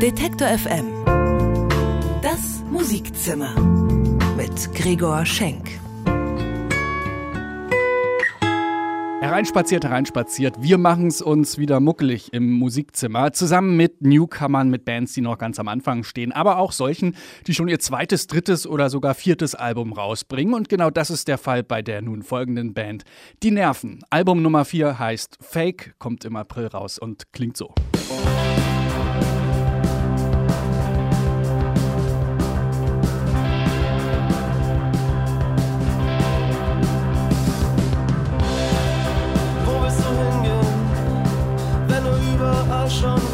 Detektor FM. Das Musikzimmer mit Gregor Schenk. Hereinspaziert, hereinspaziert. Wir machen es uns wieder muckelig im Musikzimmer. Zusammen mit Newcomern, mit Bands, die noch ganz am Anfang stehen. Aber auch solchen, die schon ihr zweites, drittes oder sogar viertes Album rausbringen. Und genau das ist der Fall bei der nun folgenden Band. Die Nerven. Album Nummer 4 heißt Fake, kommt im April raus und klingt so. schon warst.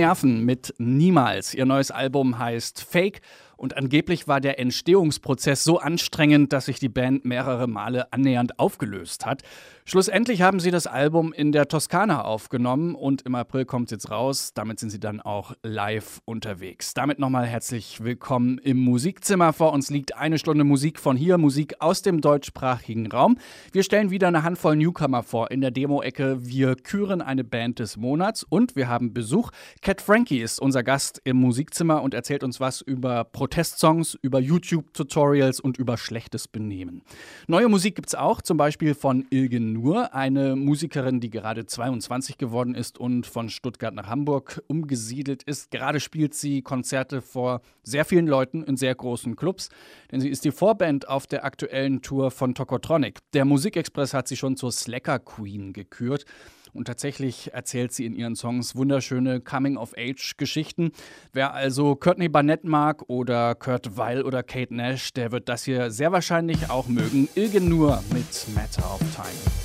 Nerven mit Niemals. Ihr neues Album heißt Fake und angeblich war der Entstehungsprozess so anstrengend, dass sich die Band mehrere Male annähernd aufgelöst hat. Schlussendlich haben sie das Album in der Toskana aufgenommen und im April kommt es jetzt raus. Damit sind sie dann auch live unterwegs. Damit nochmal herzlich willkommen im Musikzimmer. Vor uns liegt eine Stunde Musik von hier, Musik aus dem deutschsprachigen Raum. Wir stellen wieder eine Handvoll Newcomer vor in der Demo-Ecke. Wir küren eine Band des Monats und wir haben Besuch. Cat Frankie ist unser Gast im Musikzimmer und erzählt uns was über Protestsongs, über YouTube-Tutorials und über schlechtes Benehmen. Neue Musik gibt es auch, zum Beispiel von Ilgen Nur, eine Musikerin, die gerade 22 geworden ist und von Stuttgart nach Hamburg umgesiedelt ist. Gerade spielt sie Konzerte vor sehr vielen Leuten in sehr großen Clubs, denn sie ist die Vorband auf der aktuellen Tour von Tokotronic. Der Musikexpress hat sie schon zur Slacker Queen gekürt. Und tatsächlich erzählt sie in ihren Songs wunderschöne Coming-of-Age-Geschichten. Wer also Courtney Barnett mag oder Kurt Weil oder Kate Nash, der wird das hier sehr wahrscheinlich auch mögen. Ilgen nur mit Matter of Time.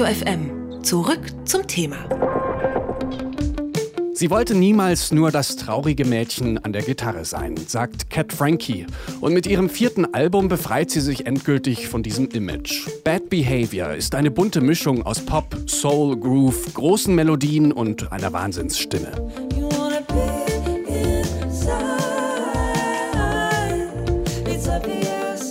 Detektor FM. Zurück zum Thema. Sie wollte niemals nur das traurige Mädchen an der Gitarre sein, sagt Cat Frankie. Und mit ihrem vierten Album befreit sie sich endgültig von diesem Image. Bad Behavior ist eine bunte Mischung aus Pop, Soul, Groove, großen Melodien und einer Wahnsinnsstimme.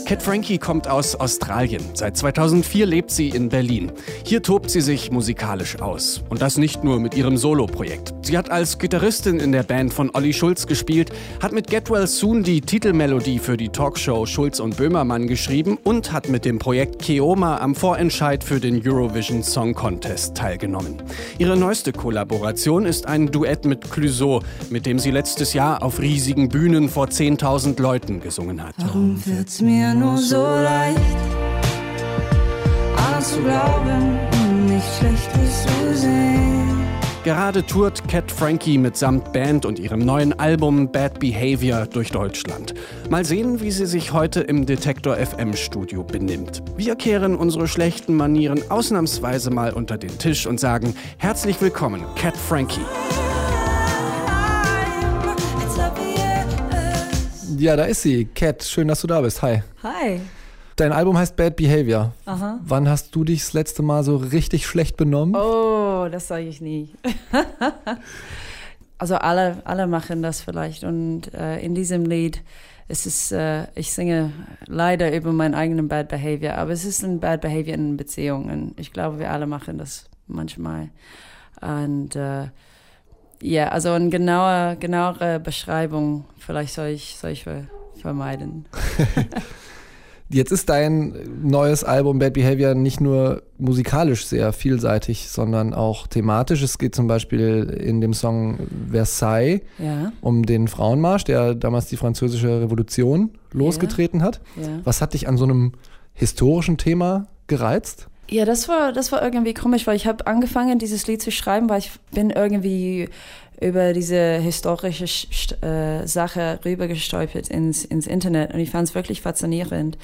Cat Frankie kommt aus Australien. Seit 2004 lebt sie in Berlin. Hier tobt sie sich musikalisch aus. Und das nicht nur mit ihrem Soloprojekt. Sie hat als Gitarristin in der Band von Olli Schulz gespielt, hat mit Get Well Soon die Titelmelodie für die Talkshow Schulz und Böhmermann geschrieben und hat mit dem Projekt Keoma am Vorentscheid für den Eurovision Song Contest teilgenommen. Ihre neueste Kollaboration ist ein Duett mit Clouseau, mit dem sie letztes Jahr auf riesigen Bühnen vor 10.000 Leuten gesungen hat. Warum wird's mir nur so leicht, alles zu glauben und nicht Schlechtes zu sehen? Gerade tourt Cat Frankie mitsamt Band und ihrem neuen Album Bad Behavior durch Deutschland. Mal sehen, wie sie sich heute im Detektor FM Studio benimmt. Wir kehren unsere schlechten Manieren ausnahmsweise mal unter den Tisch und sagen herzlich willkommen, Cat Frankie. Ja, da ist sie. Cat, schön, dass du da bist. Hi. Hi. Dein Album heißt Bad Behavior. Aha. Wann hast du dich das letzte Mal so richtig schlecht benommen? Oh, das sage ich nie. also alle, alle machen das vielleicht. Und äh, in diesem Lied, es ist, äh, ich singe leider über meinen eigenen Bad Behavior, aber es ist ein Bad Behavior in Beziehungen. Ich glaube, wir alle machen das manchmal. Und äh, ja, also eine genaue, genauere Beschreibung vielleicht soll ich, soll ich ver vermeiden. Jetzt ist dein neues Album Bad Behavior nicht nur musikalisch sehr vielseitig, sondern auch thematisch. Es geht zum Beispiel in dem Song Versailles Ja, um den Frauenmarsch, der damals die französische Revolution losgetreten hat. ja. Was hat dich an so einem historischen Thema gereizt? Ja, das war, das war irgendwie komisch, weil ich habe angefangen, dieses Lied zu schreiben, weil ich bin irgendwie über diese historische St- äh, Sache rübergestolpert ins, ins Internet und ich fand es wirklich faszinierend,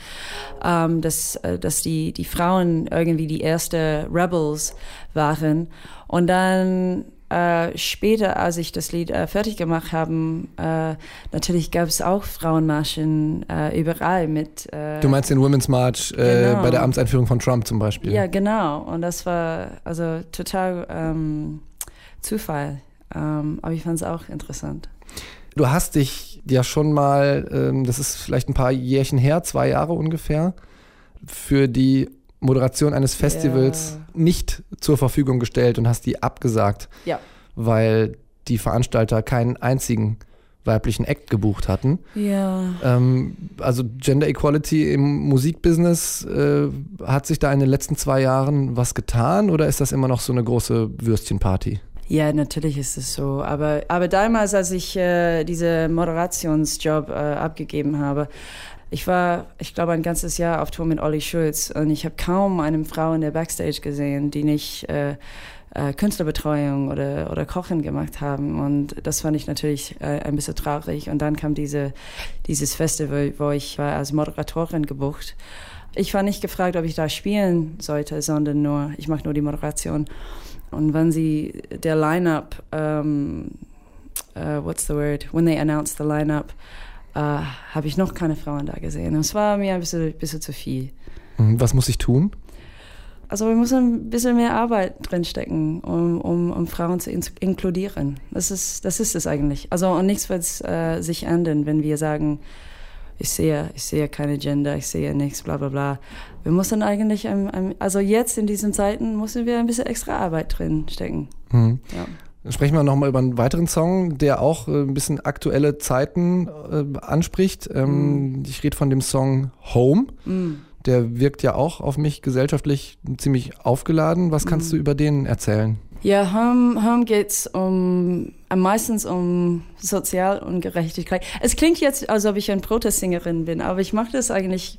ähm, dass, äh, dass die, die Frauen irgendwie die erste Rebels waren. Und dann äh, später, als ich das Lied äh, fertig gemacht habe, äh, natürlich gab es auch Frauenmarschen äh, überall mit. Äh, Du meinst den Women's March äh, Genau. bei der Amtseinführung von Trump zum Beispiel? ja, genau. Und das war also total ähm, Zufall. Ähm, aber ich fand es auch interessant. Du hast dich ja schon mal, ähm, das ist vielleicht ein paar Jährchen her, zwei Jahre ungefähr, für die Moderation eines Festivals Ja. nicht zur Verfügung gestellt und hast die abgesagt, Ja. weil die Veranstalter keinen einzigen weiblichen Act gebucht hatten. Ja. Ähm, also Gender Equality im Musikbusiness, äh, hat sich da in den letzten zwei Jahren was getan oder ist das immer noch so eine große Würstchenparty? Ja, natürlich ist es so. Aber, aber damals, als ich äh, diese Moderationsjob äh, abgegeben habe, ich war, ich glaube, ein ganzes Jahr auf Tour mit Olli Schulz und ich habe kaum eine Frau in der Backstage gesehen, die nicht äh, äh, Künstlerbetreuung oder, oder Kochen gemacht haben. Und das fand ich natürlich äh, ein bisschen traurig. Und dann kam diese, dieses Festival, wo ich war als Moderatorin gebucht. Ich war nicht gefragt, ob ich da spielen sollte, sondern nur, ich mache nur die Moderation. Und wenn sie der Line-up, um, uh, what's the word, when they announced the Line-up, uh, habe ich noch keine Frauen da gesehen. Und es war mir ein bisschen, bisschen zu viel. Hm, Was muss ich tun? Also wir müssen ein bisschen mehr Arbeit drinstecken, um, um, um Frauen zu in inkludieren. Das ist, das ist es eigentlich. Also und nichts wird äh, sich ändern, wenn wir sagen, ich sehe, ich sehe keine Gender, ich sehe nichts, bla bla bla. Wir müssen eigentlich, also jetzt in diesen Zeiten, müssen wir ein bisschen extra Arbeit drinstecken. Hm. Ja. Sprechen wir nochmal über einen weiteren Song, der auch äh, ein bisschen aktuelle Zeiten äh, anspricht. Ähm, Ich rede von dem Song Home. Mm. Der wirkt ja auch auf mich gesellschaftlich ziemlich aufgeladen. Was kannst du über den erzählen? Ja, Home, Home geht's um, am meistens um Sozialungerechtigkeit. Es klingt jetzt, als ob ich eine Protestsängerin bin, aber ich mache das eigentlich,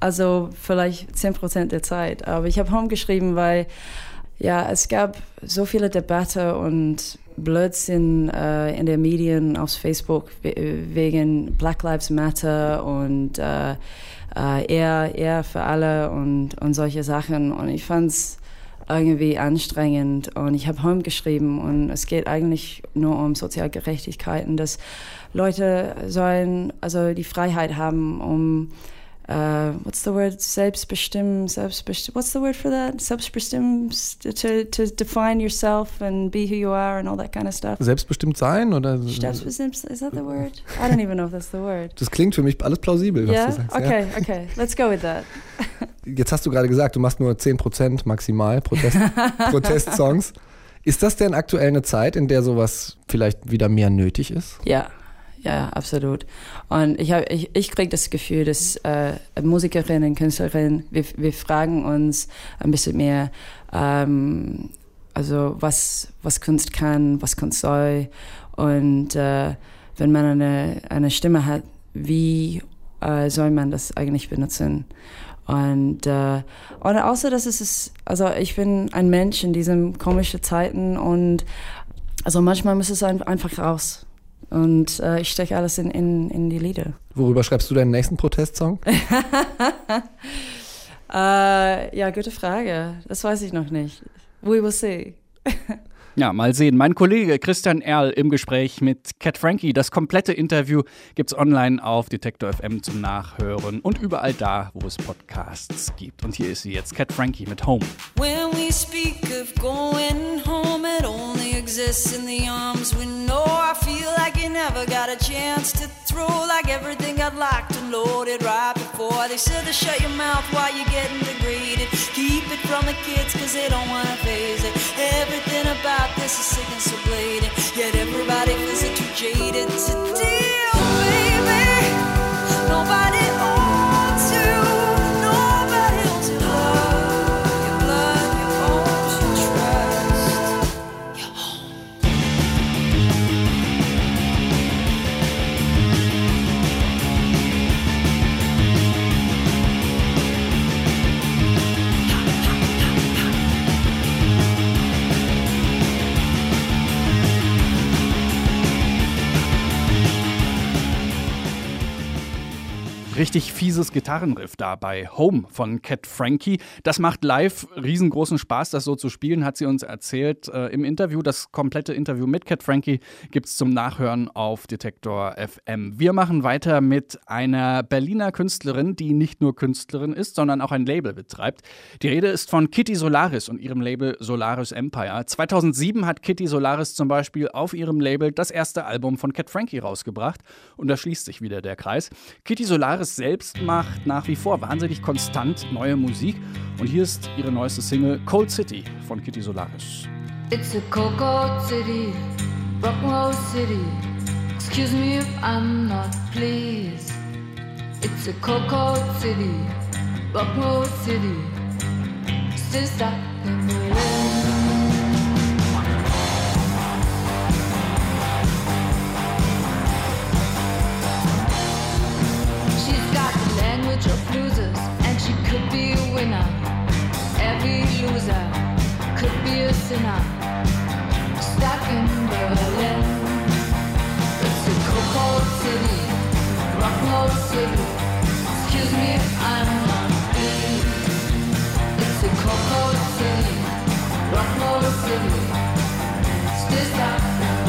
also vielleicht 10 Prozent der Zeit. Aber ich habe Home geschrieben, weil ja, es gab so viele Debatte und Blödsinn äh, in den Medien, auf Facebook we wegen Black Lives Matter und äh, äh, eher, eher für alle und, und solche Sachen. Und ich fand's irgendwie anstrengend und ich habe Home geschrieben und es geht eigentlich nur um Sozialgerechtigkeiten, dass Leute sollen also die Freiheit haben, um uh, what's the word? Selbstbestimmt, selbstbestimmt. What's the word for that? Selbstbestimmt to to define yourself and be who you are and all that kind of stuff. Selbstbestimmt sein oder? Selbstbestimmt, is that the word? I don't even know if that's the word. Das klingt für mich alles plausibel, was yeah? du sagst. Okay, ja. okay. Let's go with that. Jetzt hast du gerade gesagt, du machst nur 10% maximal Protest, Protestsongs. Ist das denn aktuell eine Zeit, in der sowas vielleicht wieder mehr nötig ist? Ja, ja, absolut. Und ich, hab, ich, ich kriege das Gefühl, dass äh, Musikerinnen, Künstlerinnen, wir, wir fragen uns ein bisschen mehr, ähm, also was, was Kunst kann, was Kunst soll. Und äh, wenn man eine, eine Stimme hat, wie äh, soll man das eigentlich benutzen? Und, äh, und außer dass es ist, also ich bin ein Mensch in diesen komischen Zeiten und also manchmal muss es ein, einfach raus. Und äh, ich stecke alles in, in, in die Lieder. Worüber schreibst du deinen nächsten Protestsong? äh, ja, gute Frage. Das weiß ich noch nicht. We will see. Ja, mal sehen. Mein Kollege Christian Erl im Gespräch mit Cat Frankie. Das komplette Interview gibt's online auf Detektor FM zum Nachhören und überall da, wo es Podcasts gibt. Und hier ist sie jetzt, Cat Frankie mit Home. When we speak of going home, it only exists in the arms we know. I feel like you never got a chance to throw like everything got locked and loaded right before. They said to shut your mouth while you're getting degraded. Keep it from the kids cause they don't wanna face it. Everything about this is sick and so blatant. Yet everybody feels it too jaded to deal, Richtig fieses Gitarrenriff da bei Home von Cat Frankie. Das macht live riesengroßen Spaß, das so zu spielen, hat sie uns erzählt äh, im Interview. Das komplette Interview mit Cat Frankie gibt es zum Nachhören auf Detektor FM. Wir machen weiter mit einer Berliner Künstlerin, die nicht nur Künstlerin ist, sondern auch ein Label betreibt. Die Rede ist von Kitty Solaris und ihrem Label Solaris Empire. 2007 hat Kitty Solaris zum Beispiel auf ihrem Label das erste Album von Cat Frankie rausgebracht. Und da schließt sich wieder der Kreis. Kitty Solaris selbst macht nach wie vor wahnsinnig konstant neue Musik. Und hier ist ihre neueste Single Cold City von Kitty Solaris. It's a cold city, rock'n'roll city. Excuse me if I'm not pleased. It's a cold city, rock'n'roll city. Still stuck losers, and she could be a winner. Every loser could be a sinner. Stuck in Berlin. It's a cold city, city. Excuse me I'm not. It's a cold city, city. Stuck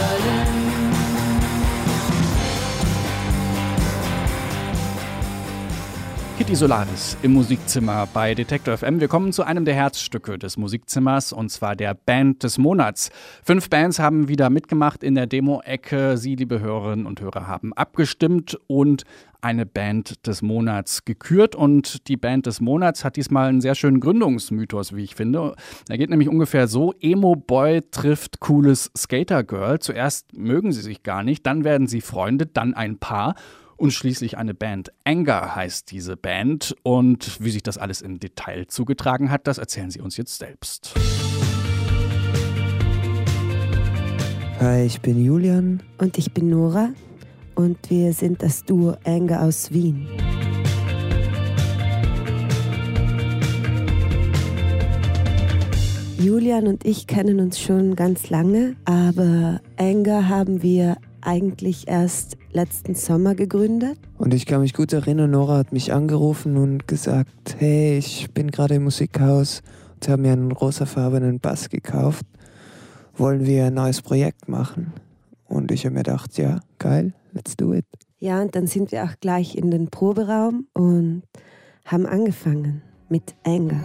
Kitty Solaris im Musikzimmer bei Detektor FM. Wir kommen zu einem der Herzstücke des Musikzimmers und zwar der Band des Monats. Fünf Bands haben wieder mitgemacht in der Demo-Ecke. Sie, liebe Hörerinnen und Hörer, haben abgestimmt und eine Band des Monats gekürt. Und die Band des Monats hat diesmal einen sehr schönen Gründungsmythos, wie ich finde. Er geht nämlich ungefähr so: Emo-Boy trifft cooles Skater-Girl. Zuerst mögen sie sich gar nicht, dann werden sie Freunde, dann ein Paar und schließlich eine Band. Anger heißt diese Band. Und wie sich das alles im Detail zugetragen hat, das erzählen sie uns jetzt selbst. Hi, ich bin Julian. Und ich bin Nora und wir sind das Duo Anger aus Wien. Julian und ich kennen uns schon ganz lange, aber Anger haben wir eigentlich erst letzten Sommer gegründet. Und ich kann mich gut erinnern, Nora hat mich angerufen und gesagt, hey, ich bin gerade im Musikhaus und habe mir einen rosafarbenen Bass gekauft. Wollen wir ein neues Projekt machen? Und ich habe mir gedacht, ja, geil, let's do it. Ja, und dann sind wir auch gleich in den Proberaum und haben angefangen mit Anger.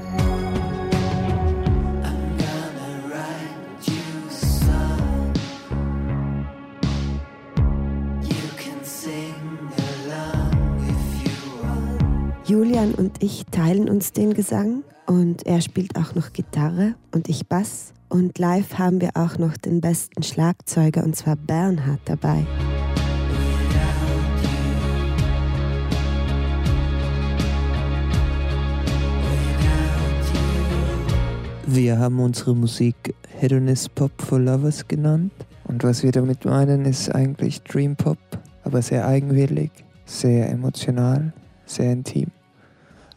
Julian und ich teilen uns den Gesang und er spielt auch noch Gitarre und ich Bass. Und live haben wir auch noch den besten Schlagzeuger und zwar Bernhard dabei. Wir haben unsere Musik Hedonist Pop for Lovers genannt. Und was wir damit meinen, ist eigentlich Dream Pop, aber sehr eigenwillig, sehr emotional, sehr intim.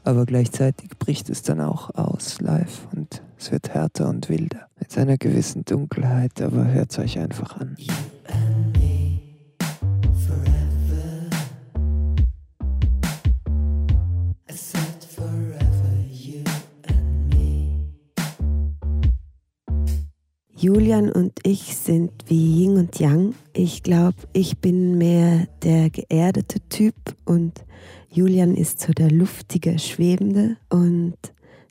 Aber gleichzeitig bricht es dann auch aus live und es wird härter und wilder. Mit einer gewissen Dunkelheit, aber hört es euch einfach an. Julian und ich sind wie Yin und Yang. Ich glaube, ich bin mehr der geerdete Typ und Julian ist so der luftige, schwebende und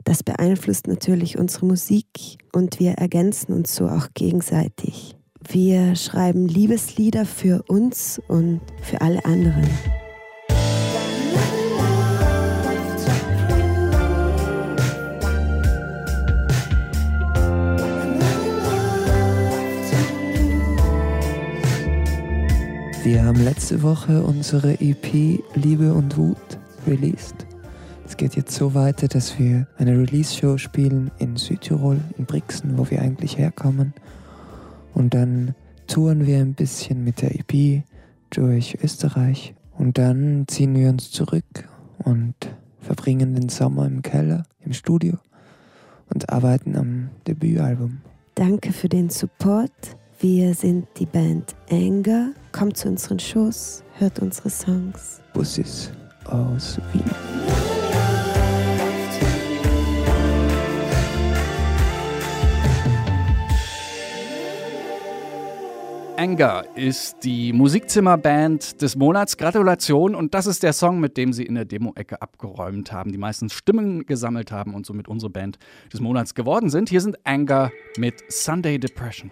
das beeinflusst natürlich unsere Musik und wir ergänzen uns so auch gegenseitig. Wir schreiben Liebeslieder für uns und für alle anderen. Haben letzte Woche unsere EP Liebe und Wut released. Es geht jetzt so weiter, dass wir eine Release-Show spielen in Südtirol, in Brixen, wo wir eigentlich herkommen. Und dann touren wir ein bisschen mit der EP durch Österreich. Und dann ziehen wir uns zurück und verbringen den Sommer im Keller, im Studio und arbeiten am Debütalbum. Danke für den Support. Wir sind die Band Anger. Kommt zu unseren Shows, hört unsere Songs. Bussis aus Wien. Anger ist die Musikzimmerband des Monats. Gratulation. Und das ist der Song, mit dem sie in der Demo-Ecke abgeräumt haben, die meisten Stimmen gesammelt haben und somit unsere Band des Monats geworden sind. Hier sind Anger mit Sunday Depression.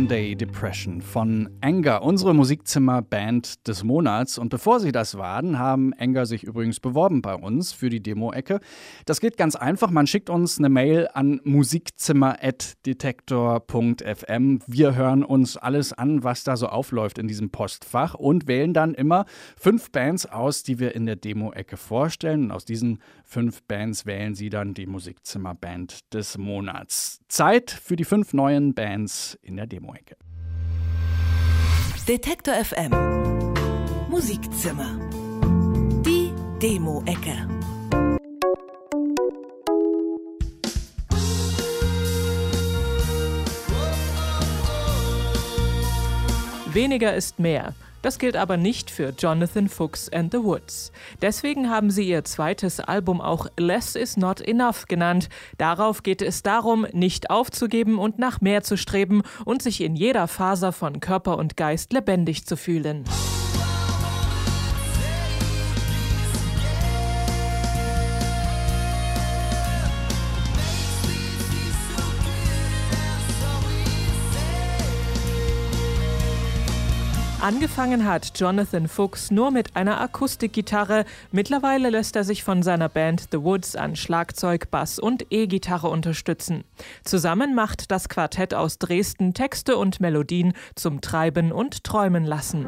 Sunday Depression von Anger, unsere Musikzimmerband des Monats. Und bevor sie das waren, haben Anger sich übrigens beworben bei uns für die Demo-Ecke. Das geht ganz einfach. Man schickt uns eine Mail an musikzimmer.detektor.fm. Wir hören uns alles an, was da so aufläuft in diesem Postfach und wählen dann immer fünf Bands aus, die wir in der Demo-Ecke vorstellen. Und aus diesen fünf Bands wählen sie dann die Musikzimmerband des Monats. Zeit für die fünf neuen Bands in der Demo-Ecke. Detektor FM Musikzimmer. Die Demo-Ecke. Weniger ist mehr. Das gilt aber nicht für Jonathan Fuchs and the Woods. Deswegen haben sie ihr zweites Album auch Less is Not Enough genannt. Darauf geht es darum, nicht aufzugeben und nach mehr zu streben und sich in jeder Faser von Körper und Geist lebendig zu fühlen. Angefangen hat Jonathan Fuchs nur mit einer Akustikgitarre. Mittlerweile lässt er sich von seiner Band The Woods an Schlagzeug, Bass und E-Gitarre unterstützen. Zusammen macht das Quartett aus Dresden Texte und Melodien zum Treiben und Träumen lassen.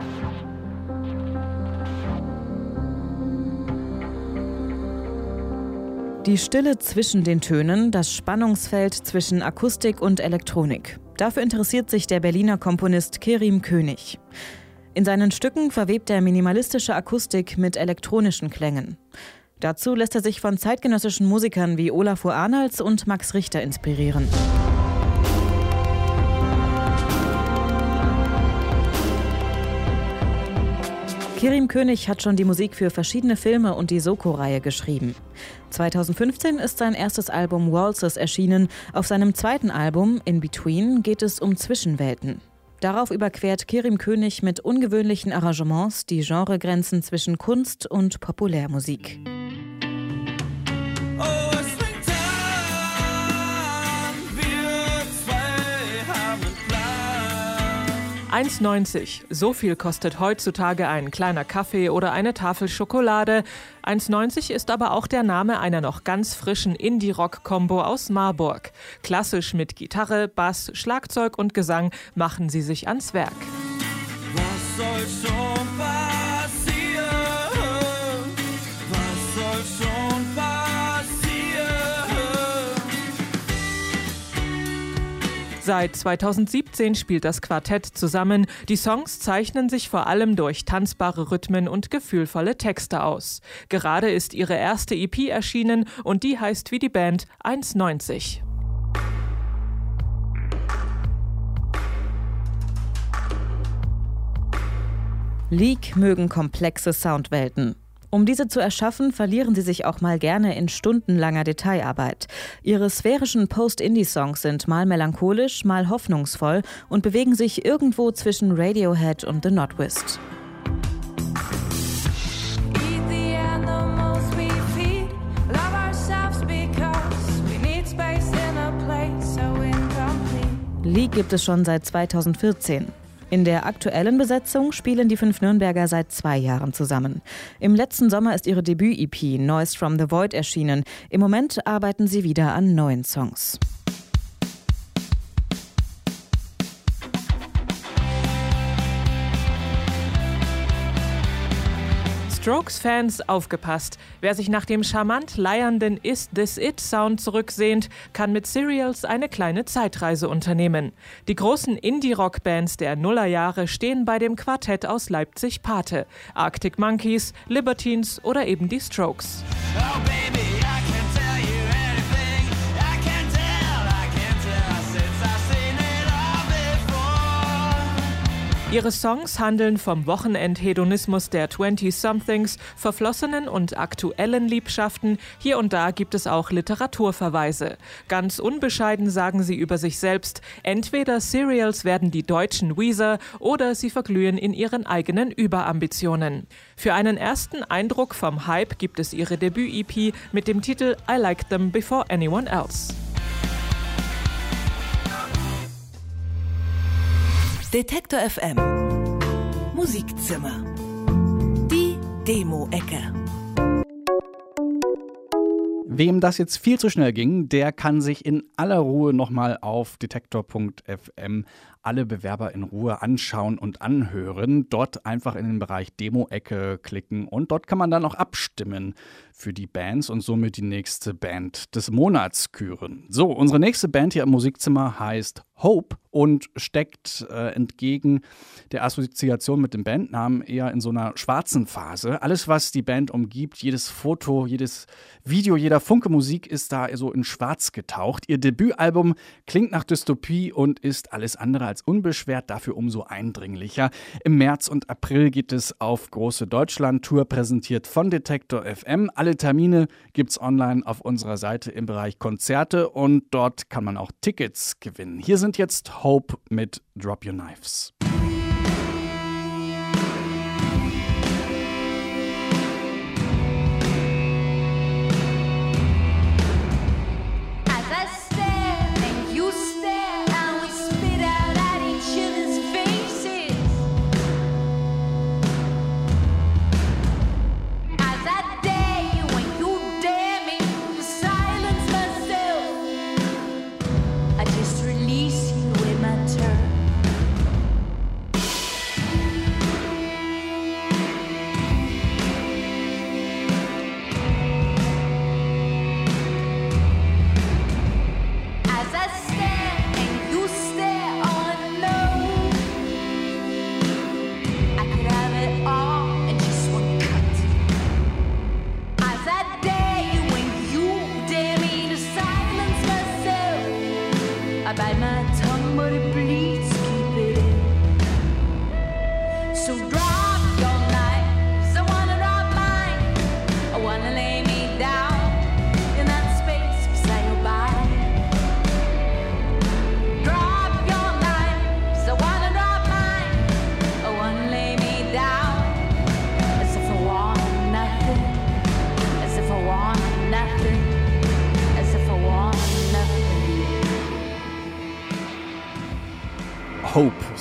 Die Stille zwischen den Tönen, das Spannungsfeld zwischen Akustik und Elektronik. Dafür interessiert sich der Berliner Komponist Kerim König. In seinen Stücken verwebt er minimalistische Akustik mit elektronischen Klängen. Dazu lässt er sich von zeitgenössischen Musikern wie Olafur Arnolds und Max Richter inspirieren. Kirim König hat schon die Musik für verschiedene Filme und die Soko-Reihe geschrieben. 2015 ist sein erstes Album Waltzes erschienen. Auf seinem zweiten Album In Between geht es um Zwischenwelten. Darauf überquert Kirim König mit ungewöhnlichen Arrangements die Genregrenzen zwischen Kunst und Populärmusik. 1,90. So viel kostet heutzutage ein kleiner Kaffee oder eine Tafel Schokolade. 1,90 ist aber auch der Name einer noch ganz frischen Indie-Rock-Kombo aus Marburg. Klassisch mit Gitarre, Bass, Schlagzeug und Gesang machen sie sich ans Werk. Was soll schon Seit 2017 spielt das Quartett zusammen. Die Songs zeichnen sich vor allem durch tanzbare Rhythmen und gefühlvolle Texte aus. Gerade ist ihre erste EP erschienen und die heißt wie die Band 1,90. Leak mögen komplexe Soundwelten. Um diese zu erschaffen, verlieren sie sich auch mal gerne in stundenlanger Detailarbeit. Ihre sphärischen Post-Indie-Songs sind mal melancholisch, mal hoffnungsvoll und bewegen sich irgendwo zwischen Radiohead und The Notwist. Leak gibt es schon seit 2014. In der aktuellen Besetzung spielen die fünf Nürnberger seit zwei Jahren zusammen. Im letzten Sommer ist ihre Debüt-EP Noise from the Void erschienen. Im Moment arbeiten sie wieder an neuen Songs. Strokes-Fans aufgepasst. Wer sich nach dem charmant leiernden Is This It Sound zurücksehnt, kann mit Serials eine kleine Zeitreise unternehmen. Die großen Indie-Rock-Bands der Nullerjahre stehen bei dem Quartett aus Leipzig Pate. Arctic Monkeys, Libertines oder eben die Strokes. Oh Ihre Songs handeln vom Wochenendhedonismus der 20-somethings, verflossenen und aktuellen Liebschaften. Hier und da gibt es auch Literaturverweise. Ganz unbescheiden sagen sie über sich selbst, entweder Serials werden die deutschen Weezer oder sie verglühen in ihren eigenen Überambitionen. Für einen ersten Eindruck vom Hype gibt es ihre Debüt-EP mit dem Titel I Like Them Before Anyone Else. Detektor FM Musikzimmer. Die Demo-Ecke. Wem das jetzt viel zu schnell ging, der kann sich in aller Ruhe nochmal auf detektor.fm alle Bewerber in Ruhe anschauen und anhören. Dort einfach in den Bereich Demo-Ecke klicken und dort kann man dann auch abstimmen für die Bands und somit die nächste Band des Monats küren. So, unsere nächste Band hier im Musikzimmer heißt Hope und steckt äh, entgegen der Assoziation mit dem Bandnamen eher in so einer schwarzen Phase. Alles, was die Band umgibt, jedes Foto, jedes Video, jeder Funke Musik ist da so in schwarz getaucht. Ihr Debütalbum klingt nach Dystopie und ist alles andere als unbeschwert, dafür umso eindringlicher. Im März und April geht es auf große Deutschland-Tour, präsentiert von Detektor FM. Alle Termine gibt's online auf unserer Seite im Bereich Konzerte und dort kann man auch Tickets gewinnen. Hier sind jetzt Hope mit Drop Your Knives.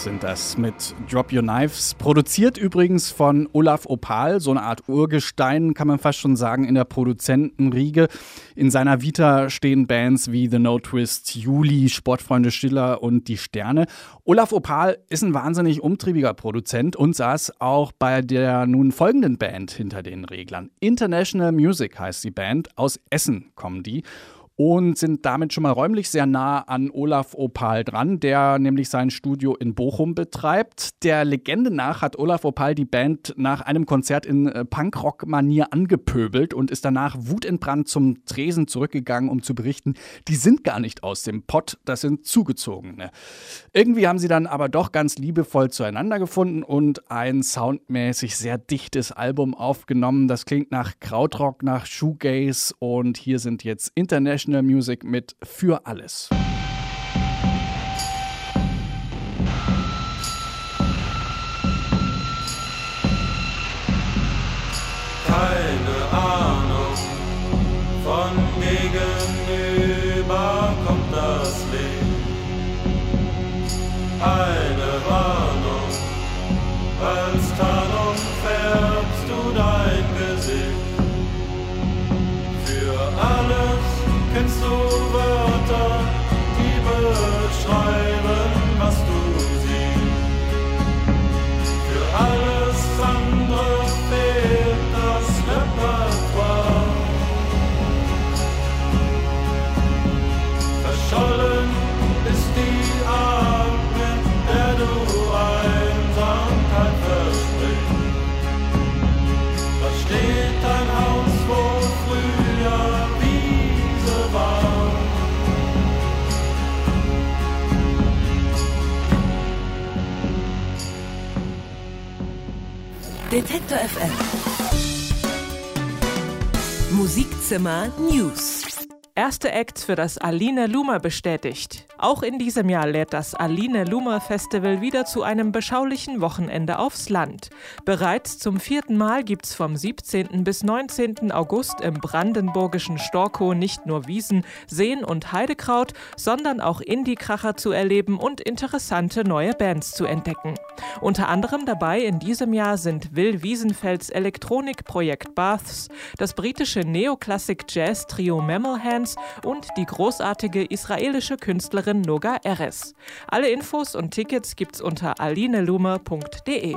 Sind das mit Drop Your Knives. Produziert übrigens von Olaf Opal, so eine Art Urgestein, kann man fast schon sagen, in der Produzentenriege. In seiner Vita stehen Bands wie The No Twist, Juli, Sportfreunde Stiller und Die Sterne. Olaf Opal ist ein wahnsinnig umtriebiger Produzent und saß auch bei der nun folgenden Band hinter den Reglern. International Music heißt die Band. Aus Essen kommen die und sind damit schon mal räumlich sehr nah an Olaf Opal dran, der nämlich sein Studio in Bochum betreibt. Der Legende nach hat Olaf Opal die Band nach einem Konzert in äh, Punkrock-Manier angepöbelt und ist danach wutentbrannt zum Tresen zurückgegangen, um zu berichten, die sind gar nicht aus dem Pott, das sind Zugezogene. Irgendwie haben sie dann aber doch ganz liebevoll zueinander gefunden und ein soundmäßig sehr dichtes Album aufgenommen. Das klingt nach Krautrock, nach Shoegaze und hier sind jetzt International Music mit Für alles. Detektor FM. Musikzimmer News. Erste Acts für das Aline Luma bestätigt. Auch in diesem Jahr lädt das Aline Luma Festival wieder zu einem beschaulichen Wochenende aufs Land. Bereits zum vierten Mal gibt's vom 17. bis 19. August im brandenburgischen Storkow nicht nur Wiesen, Seen und Heidekraut, sondern auch Indie-Kracher zu erleben und interessante neue Bands zu entdecken. Unter anderem dabei in diesem Jahr sind Will Wiesenfelds Elektronikprojekt Baths, das britische Neoklassik-Jazz-Trio Mammal Hands und die großartige israelische Künstlerin Noga Eres. Alle Infos und Tickets gibt's unter alinelumer.de.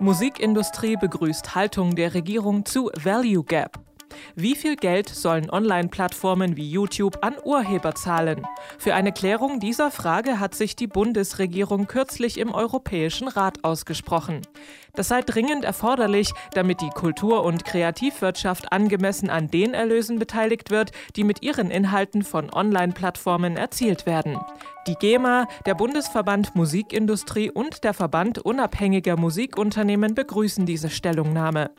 Musikindustrie begrüßt Haltung der Regierung zu Value Gap. Wie viel Geld sollen Online-Plattformen wie YouTube an Urheber zahlen? Für eine Klärung dieser Frage hat sich die Bundesregierung kürzlich im Europäischen Rat ausgesprochen. Das sei dringend erforderlich, damit die Kultur- und Kreativwirtschaft angemessen an den Erlösen beteiligt wird, die mit ihren Inhalten von Online-Plattformen erzielt werden. Die GEMA, der Bundesverband Musikindustrie und der Verband unabhängiger Musikunternehmen begrüßen diese Stellungnahme.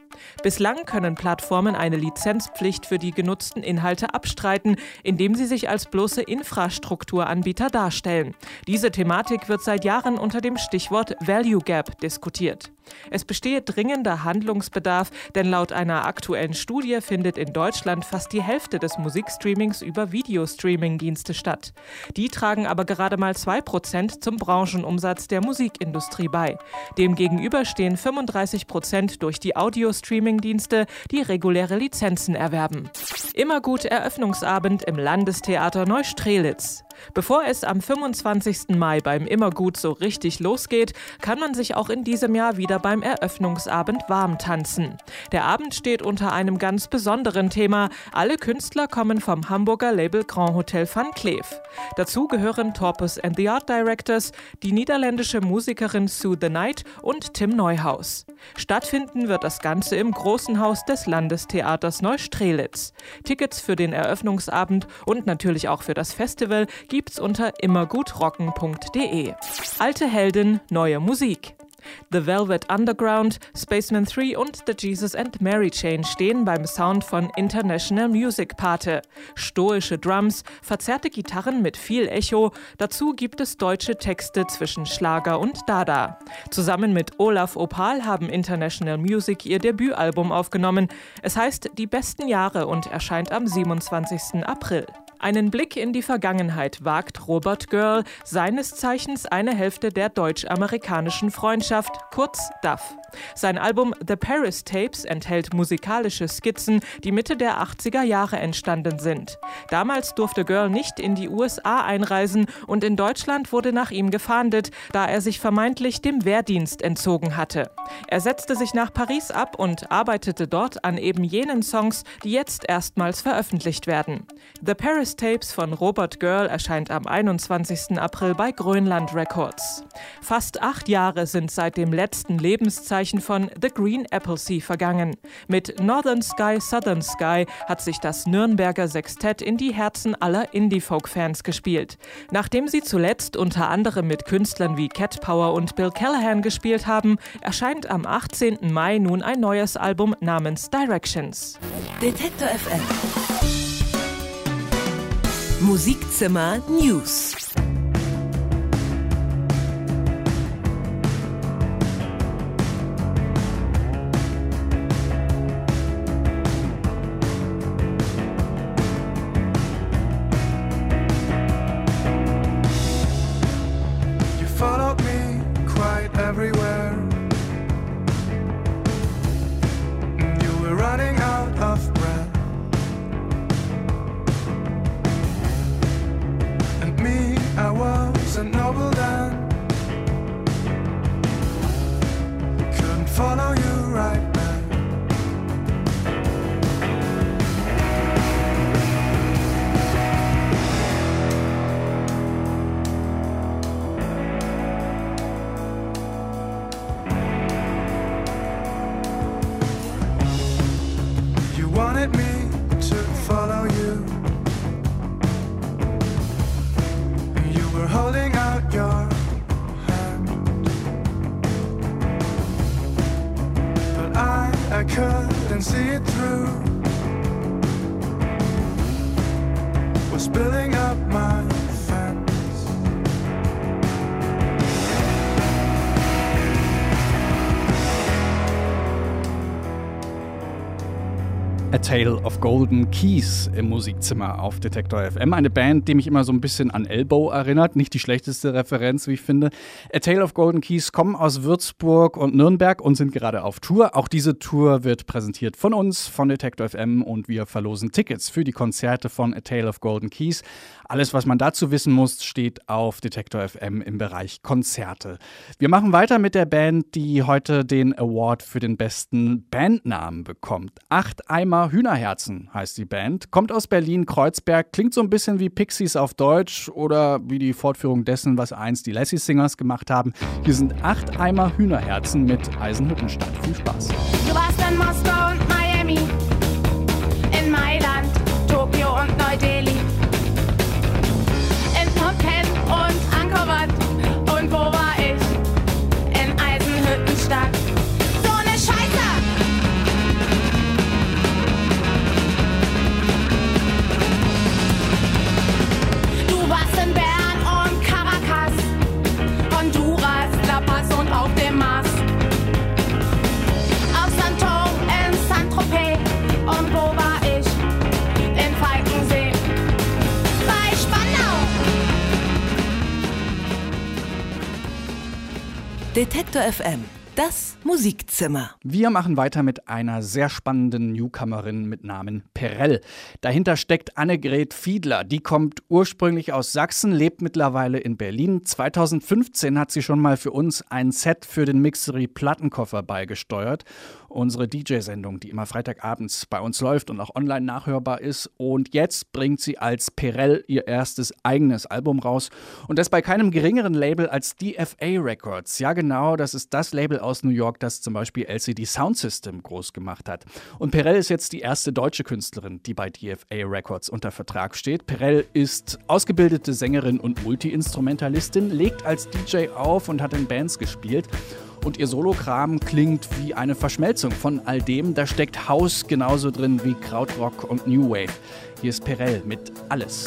Bislang können Plattformen eine Lizenzpflicht für die genutzten Inhalte abstreiten, indem sie sich als bloße Infrastrukturanbieter darstellen. Diese Thematik wird seit Jahren unter dem Stichwort Value Gap diskutiert. Es bestehe dringender Handlungsbedarf, denn laut einer aktuellen Studie findet in Deutschland fast die Hälfte des Musikstreamings über Videostreaming-Dienste statt. Die tragen aber gerade mal 2% zum Branchenumsatz der Musikindustrie bei. Demgegenüber stehen 35% durch die Audio-Streaming-Dienste, die reguläre Lizenzen erwerben. Immer gut Eröffnungsabend im Landestheater Neustrelitz. Bevor es am 25. Mai beim Immergut so richtig losgeht, kann man sich auch in diesem Jahr wieder beim Eröffnungsabend warm tanzen. Der Abend steht unter einem ganz besonderen Thema. Alle Künstler kommen vom Hamburger Label Grand Hotel Van Cleef. Dazu gehören Torpus and the Art Directors, die niederländische Musikerin Sue the Night und Tim Neuhaus. Stattfinden wird das Ganze im Großen Haus des Landestheaters Neustrelitz. Tickets für den Eröffnungsabend und natürlich auch für das Festival gibt's unter immergutrocken.de. Alte Helden, neue Musik. The Velvet Underground, Spaceman 3 und The Jesus and Mary Chain stehen beim Sound von International Music Pate. Stoische Drums, verzerrte Gitarren mit viel Echo, dazu gibt es deutsche Texte zwischen Schlager und Dada. Zusammen mit Olaf Opal haben International Music ihr Debütalbum aufgenommen. Es heißt Die besten Jahre und erscheint am 27. April. Einen Blick in die Vergangenheit wagt Robert Girl, seines Zeichens eine Hälfte der deutsch-amerikanischen Freundschaft, kurz DAF. Sein Album The Paris Tapes enthält musikalische Skizzen, die Mitte der 80er Jahre entstanden sind. Damals durfte Girl nicht in die USA einreisen und in Deutschland wurde nach ihm gefahndet, da er sich vermeintlich dem Wehrdienst entzogen hatte. Er setzte sich nach Paris ab und arbeitete dort an eben jenen Songs, die jetzt erstmals veröffentlicht werden. The Paris Tapes von Robert Girl erscheint am 21. April bei Grönland Records. Fast acht Jahre sind seit dem letzten Lebenszeichen von The Green Apple Sea vergangen. Mit Northern Sky, Southern Sky hat sich das Nürnberger Sextett in die Herzen aller Indie-Folk-Fans gespielt. Nachdem sie zuletzt unter anderem mit Künstlern wie Cat Power und Bill Callahan gespielt haben, erscheint am 18. Mai nun ein neues Album namens Directions. Detektor FM. Musikzimmer News. Tale Golden Keys im Musikzimmer auf Detektor FM. Eine Band, die mich immer so ein bisschen an Elbow erinnert. Nicht die schlechteste Referenz, wie ich finde. A Tale of Golden Keys kommen aus Würzburg und Nürnberg und sind gerade auf Tour. Auch diese Tour wird präsentiert von uns, von Detektor FM und wir verlosen Tickets für die Konzerte von A Tale of Golden Keys. Alles, was man dazu wissen muss, steht auf Detektor FM im Bereich Konzerte. Wir machen weiter mit der Band, die heute den Award für den besten Bandnamen bekommt. Acht Eimer Hühnerherzen heißt die Band, kommt aus Berlin-Kreuzberg, klingt so ein bisschen wie Pixies auf Deutsch oder wie die Fortführung dessen, was einst die Lassie Singers gemacht haben. Hier sind acht Eimer Hühnerherzen mit Eisenhüttenstadt. Viel Spaß. Du warst in Moskau Detektor FM. Das Musikzimmer. Wir machen weiter mit einer sehr spannenden Newcomerin mit Namen Perel. Dahinter steckt Annegret Fiedler. Die kommt ursprünglich aus Sachsen, lebt mittlerweile in Berlin. 2015 hat sie schon mal für uns ein Set für den Mixery Plattenkoffer beigesteuert. Unsere DJ-Sendung, die immer Freitagabends bei uns läuft und auch online nachhörbar ist. Und jetzt bringt sie als Perel ihr erstes eigenes Album raus und das bei keinem geringeren Label als DFA Records. Ja, genau, das ist das Label aus New York, das zum Beispiel LCD Sound System groß gemacht hat. Und Perel ist jetzt die erste deutsche Künstlerin, die bei DFA Records unter Vertrag steht. Perel ist ausgebildete Sängerin und Multi-Instrumentalistin, legt als DJ auf und hat in Bands gespielt. Und ihr Solokram klingt wie eine Verschmelzung von all dem. Da steckt House genauso drin wie Krautrock und New Wave. Hier ist Perel mit Alles.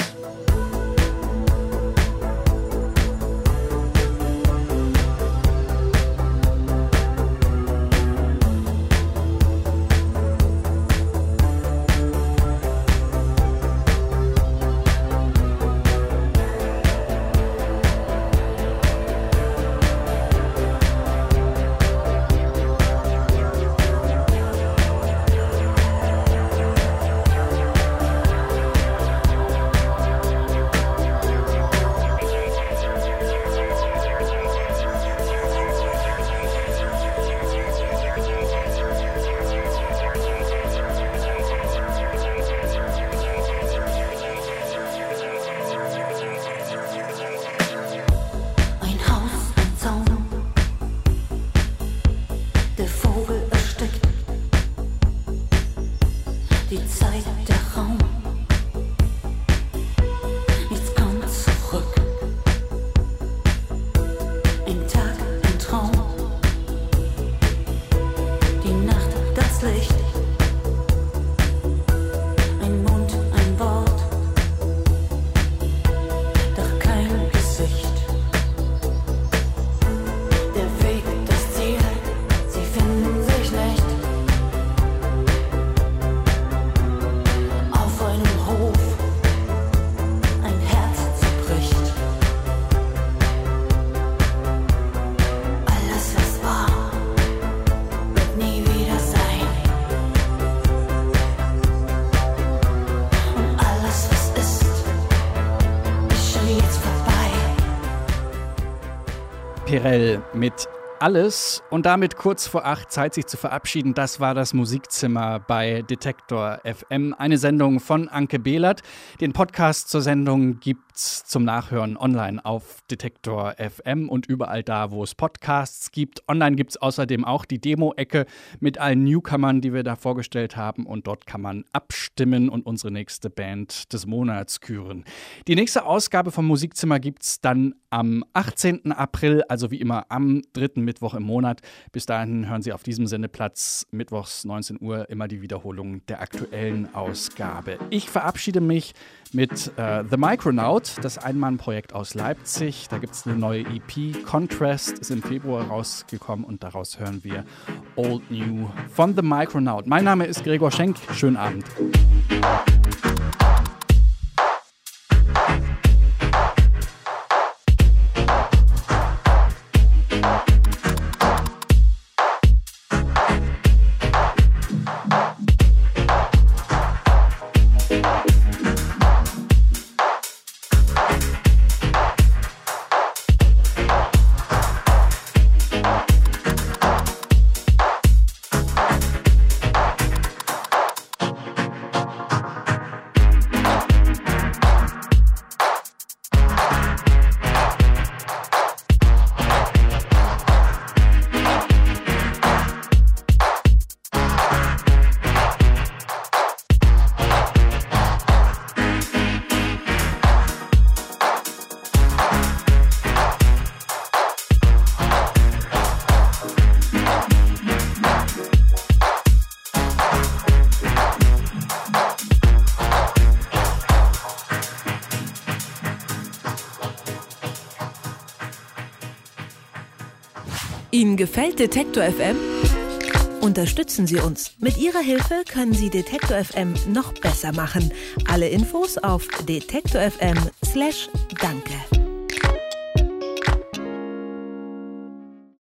Perel mit alles und damit kurz vor acht Zeit, sich zu verabschieden. Das war das Musikzimmer bei Detektor FM. Eine Sendung von Anke Behlert. Den Podcast zur Sendung gibt's zum Nachhören online auf Detektor FM und überall da, wo es Podcasts gibt. Online gibt's außerdem auch die Demo-Ecke mit allen Newcomern, die wir da vorgestellt haben. Und dort kann man abstimmen und unsere nächste Band des Monats küren. Die nächste Ausgabe vom Musikzimmer gibt's dann am 18. April, also wie immer am dritten Mittwoch im Monat. Bis dahin hören Sie auf diesem Sendeplatz mittwochs 19 Uhr immer die Wiederholung der aktuellen Ausgabe. Ich verabschiede mich mit äh, The Micronaut, das Einmannprojekt aus Leipzig. Da gibt es eine neue EP. Contrast ist im Februar rausgekommen und daraus hören wir Old New von The Micronaut. Mein Name ist Gregor Schenk. Schönen Abend. Ihnen gefällt Detektor FM? Unterstützen Sie uns. Mit Ihrer Hilfe können Sie Detektor FM noch besser machen. Alle Infos auf detektor.fm/danke.